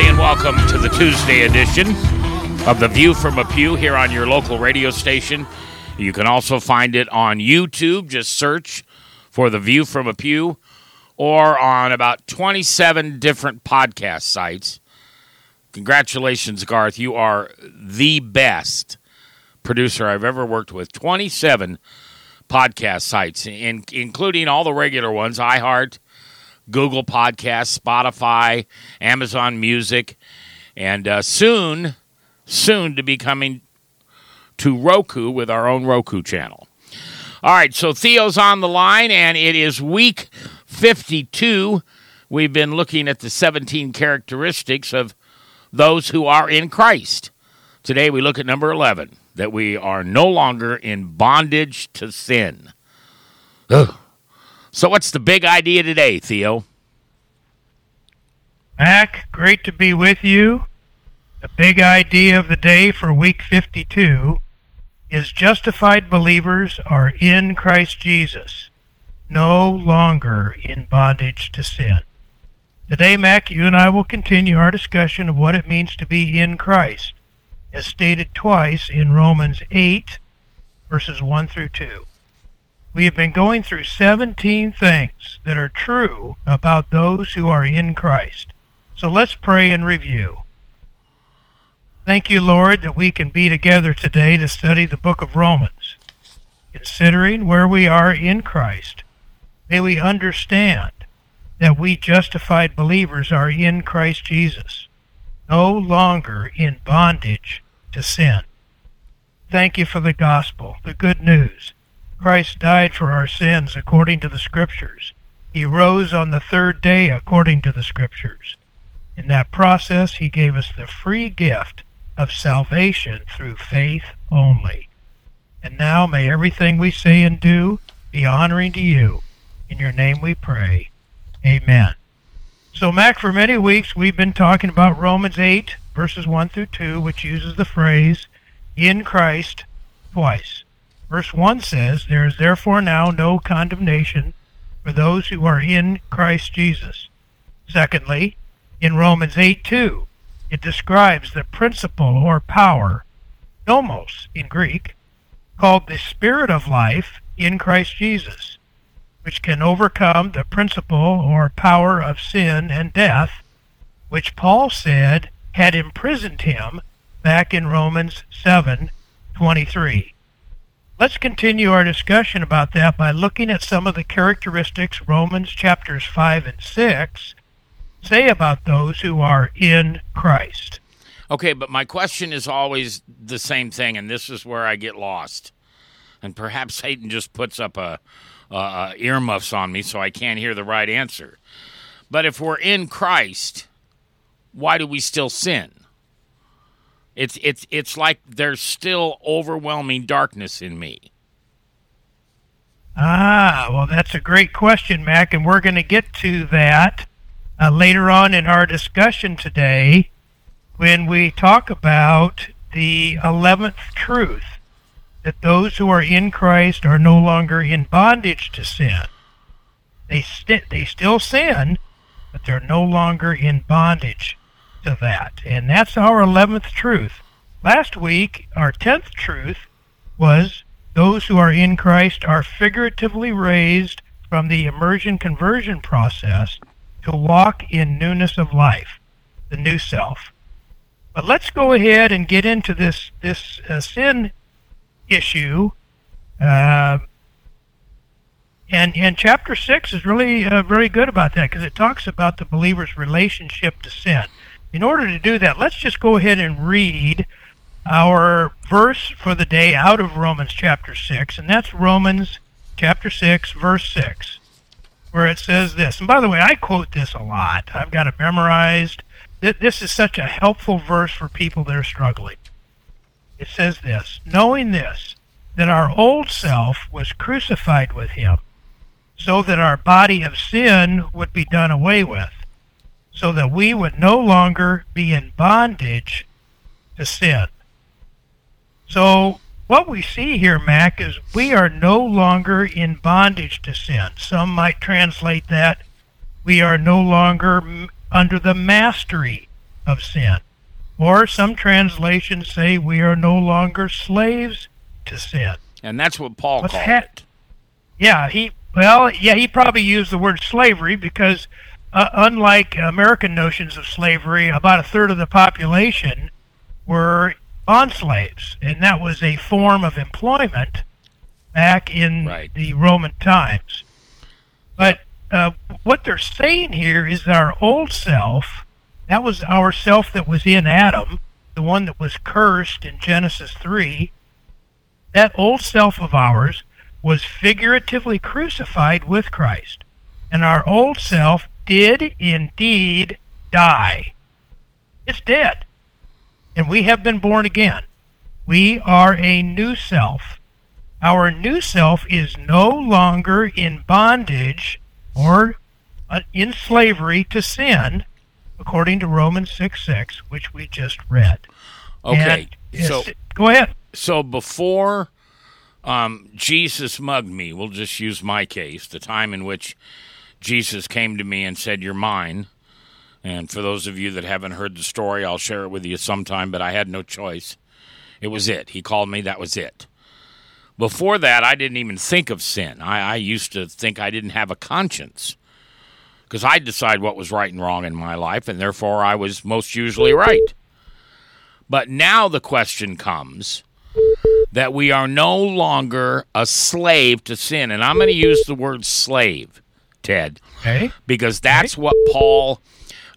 And welcome to the Tuesday edition of The View from a Pew here on your local radio station. You can also find it on YouTube. Just search for The View from a Pew or on about 27 different podcast sites. Congratulations, Garth. You are the best producer I've ever worked with. 27 podcast sites, in, including all the regular ones iHeart, Google Podcasts, Spotify, Amazon Music, and uh, soon, soon to be coming to Roku with our own Roku channel. All right, so Theo's on the line, and it is week 52. We've been looking at the 17 characteristics of those who are in Christ. Today we look at number 11 that we are no longer in bondage to sin. Ugh. So, what's the big idea today, Theo? Mac, great to be with you. The big idea of the day for week 52 is justified believers are in Christ Jesus, no longer in bondage to sin. Today, Mac, you and I will continue our discussion of what it means to be in Christ, as stated twice in Romans 8, verses 1 through 2. We have been going through 17 things that are true about those who are in Christ. So let's pray and review. Thank you, Lord, that we can be together today to study the book of Romans. Considering where we are in Christ, may we understand that we justified believers are in Christ Jesus, no longer in bondage to sin. Thank you for the gospel, the good news. Christ died for our sins according to the Scriptures. He rose on the third day according to the Scriptures. In that process, he gave us the free gift of salvation through faith only. And now may everything we say and do be honoring to you. In your name we pray. Amen. So, Mac, for many weeks we've been talking about Romans 8, verses 1 through 2, which uses the phrase, in Christ, twice. Verse 1 says, There is therefore now no condemnation for those who are in Christ Jesus. Secondly, in Romans 8, 2, it describes the principle or power, nomos in Greek, called the Spirit of life in Christ Jesus which can overcome the principle or power of sin and death, which Paul said had imprisoned him back in Romans 7:23. Let's continue our discussion about that by looking at some of the characteristics Romans chapters 5 and 6 say about those who are in Christ. Okay, but my question is always the same thing, and this is where I get lost. And perhaps Satan just puts up a uh, uh, earmuffs on me so I can't hear the right answer. But if we're in Christ, why do we still sin? It's it's it's like there's still overwhelming darkness in me. Ah, well, that's a great question, Mac, and we're going to get to that uh, later on in our discussion today when we talk about the 11th truth that those who are in Christ are no longer in bondage to sin. They, st- they still sin, but they're no longer in bondage to that. And that's our 11th truth. Last week, our 10th truth was those who are in Christ are figuratively raised from the immersion conversion process to walk in newness of life, the new self. But let's go ahead and get into this this uh, sin issue. Uh, and and chapter six is really uh, very good about that because it talks about the believer's relationship to sin. In order to do that, let's just go ahead and read our verse for the day out of Romans chapter six, and that's Romans chapter six, verse six, where it says this. And by the way, I quote this a lot. I've got it memorized. this is such a helpful verse for people that are struggling. It says this knowing this, that our old self was crucified with him, so that our body of sin would be done away with, so that we would no longer be in bondage to sin. So, what we see here, Mac, is we are no longer in bondage to sin. Some might translate that we are no longer m- under the mastery of sin. Or some translations say we are no longer slaves to sin. And that's what Paul What's called ha- it. Yeah, he well, yeah, he probably used the word slavery because uh, unlike American notions of slavery, about a third of the population were bond slaves, and that was a form of employment back in Right. the Roman times. But uh, what they're saying here is our old self, that was our self that was in Adam, the one that was cursed in Genesis 3, that old self of ours was figuratively crucified with Christ. And our old self did indeed die. It's dead. And we have been born again. We are a new self. Our new self is no longer in bondage or uh, in slavery to sin, according to Romans 6 6, which we just read. Okay. So go ahead. so before um, Jesus mugged me, we'll just use my case, the time in which Jesus came to me and said, You're mine. And for those of you that haven't heard the story, I'll share it with you sometime, but I had no choice. It was it. He called me, that was it. Before that, I didn't even think of sin. I, I used to think I didn't have a conscience because I'd decide what was right and wrong in my life, and therefore I was most usually right. But now the question comes that we are no longer a slave to sin. And I'm going to use the word slave, Ted, Okay. because that's what Paul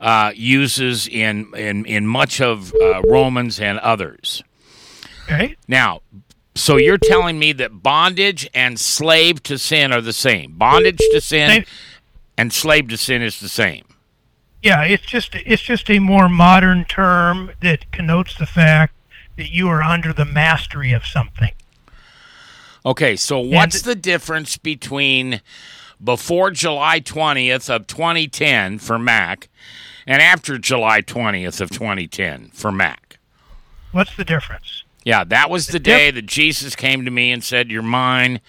uh, uses in, in, in much of uh, Romans and others. Okay. Now, so you're telling me that bondage and slave to sin are the same. Bondage to sin Same. and slave to sin is the same. Yeah, it's just it's just a more modern term that connotes the fact that you are under the mastery of something. Okay, so what's the difference between before July 20th of 2010 for Mac and after July 20th of 2010 for Mac? What's the difference? Yeah, that was the dif- day that Jesus came to me and said, You're mine.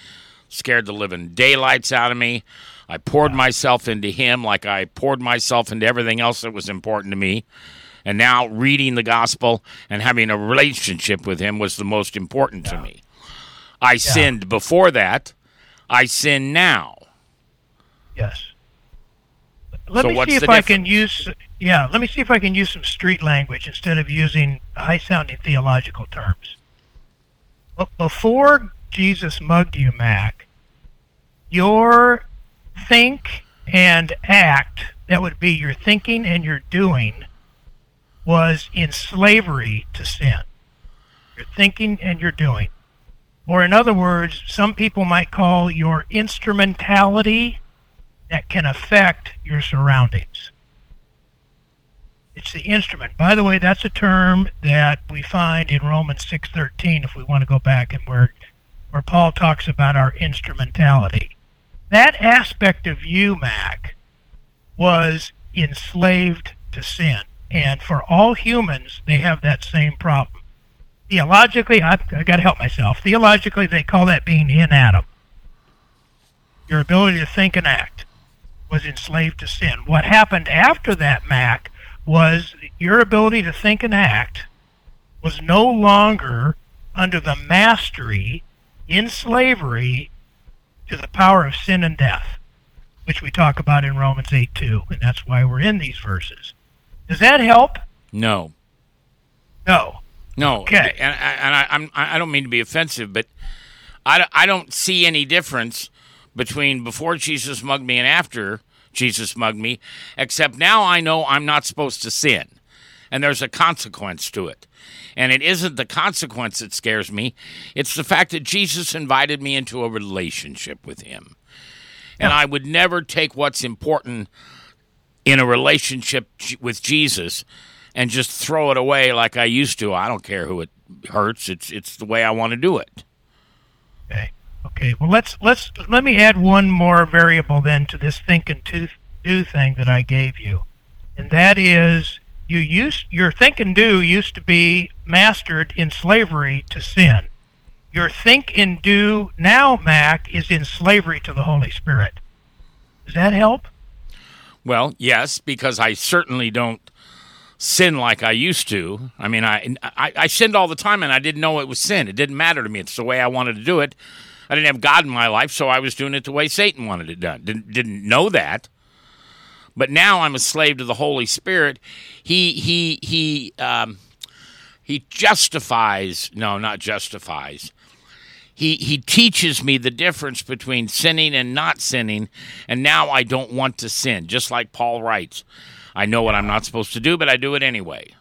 Scared the living daylights out of me. I poured myself into him like I poured myself into everything else that was important to me. And now reading the gospel and having a relationship with him was the most important to me. I sinned before that. I sin now. Yes. Let So me see if I can use yeah, let me see if I can use some street language instead of using high sounding theological terms. Before Jesus mugged you, Mac, your think and act, that would be your thinking and your doing, was in slavery to sin. Your thinking and your doing. Or, in other words, some people might call your instrumentality that can affect your surroundings. It's the instrument. By the way, that's a term that we find in Romans 6:13 if we want to go back and where where Paul talks about our instrumentality. That aspect of you, Mac, was enslaved to sin. And for all humans, they have that same problem. Theologically, I've, i got to help myself. Theologically, they call that being in Adam. Your ability to think and act was enslaved to sin. What happened after that, Mac, was your ability to think and act was no longer under the mastery in slavery to the power of sin and death, which we talk about in Romans 8 2, and that's why we're in these verses. Does that help? No. No. No, Okay. and, and I, I'm I don't mean to be offensive, but I, I don't see any difference between before Jesus mugged me and after Jesus mugged me, except now I know I'm not supposed to sin, and there's a consequence to it. And it isn't the consequence that scares me; it's the fact that Jesus invited me into a relationship with Him, and I would never take what's important in a relationship with Jesus and just throw it away like I used to. I don't care who it hurts. It's it's the way I want to do it. Okay. Okay. Well, let's let's let me add one more variable then to this think and to do thing that I gave you, and that is you used your think and do used to be mastered in slavery to sin. Your think and do now, Mac, is in slavery to the Holy Spirit. Does that help? Well, yes, because I certainly don't sin like I used to. I mean, I, I, I sinned all the time, and I didn't know it was sin. It didn't matter to me. It's the way I wanted to do it. I didn't have God in my life, so I was doing it the way Satan wanted it done. Didn't didn't know that. But now I'm a slave to the Holy Spirit. He he he um, he justifies. No, not justifies. He he teaches me the difference between sinning and not sinning, and now I don't want to sin. Just like Paul writes. I know what I'm not supposed to do, but I do it anyway.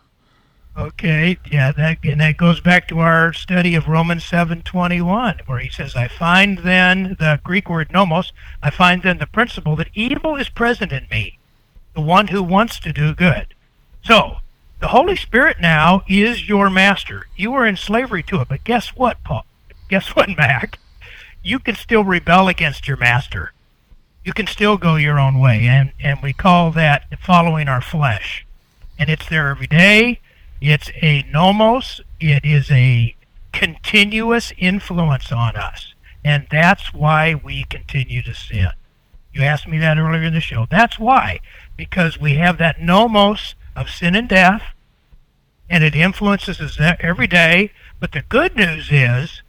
Okay, yeah, that and that goes back to our study of Romans seven twenty one, where he says, "I find then the Greek word nomos. I find then the principle that evil is present in me, the one who wants to do good." So, the Holy Spirit now is your master. You are in slavery to it, but guess what, Paul? Guess what, Mac? You can still rebel against your master you can still go your own way, and and we call that following our flesh, and it's there every day. It's a nomos. It is a continuous influence on us, and that's why we continue to sin. You asked me that earlier in the show. That's why, because we have that nomos of sin and death, and it influences us every day. But the good news is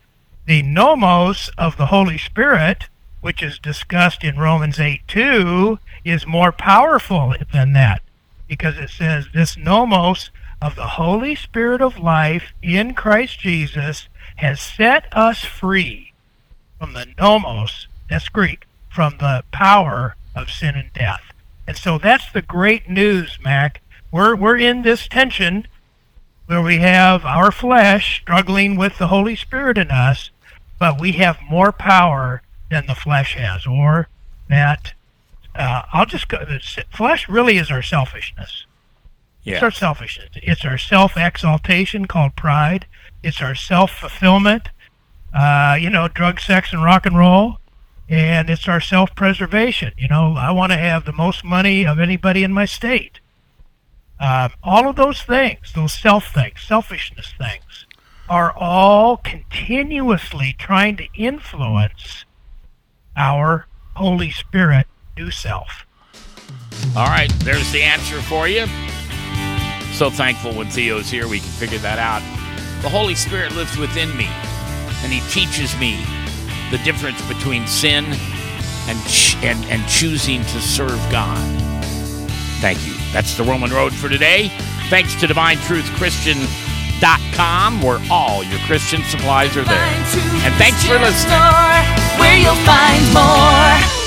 the nomos of the Holy Spirit which is discussed in Romans 8 2, is more powerful than that because it says, This nomos of the Holy Spirit of life in Christ Jesus has set us free from the nomos, that's Greek, from the power of sin and death. And so that's the great news, Mac. We're, we're in this tension where we have our flesh struggling with the Holy Spirit in us, but we have more power than the flesh has, or that uh, I'll just go. Flesh really is our selfishness. Yeah. It's our selfishness. It's our self exaltation called pride. It's our self fulfillment. Uh, you know, drug, sex, and rock and roll. And it's our self preservation. You know, I want to have the most money of anybody in my state. Uh, all of those things, those self things, selfishness things, are all continuously trying to influence our Holy Spirit new self. All right, there's the answer for you. So thankful when Theo's here, we can figure that out. The Holy Spirit lives within me, and He teaches me the difference between sin and, and, and choosing to serve God. Thank you. That's the Roman Road for today. Thanks to DivineTruthChristian.com, where all your Christian supplies are there. And thanks for listening where you'll find more.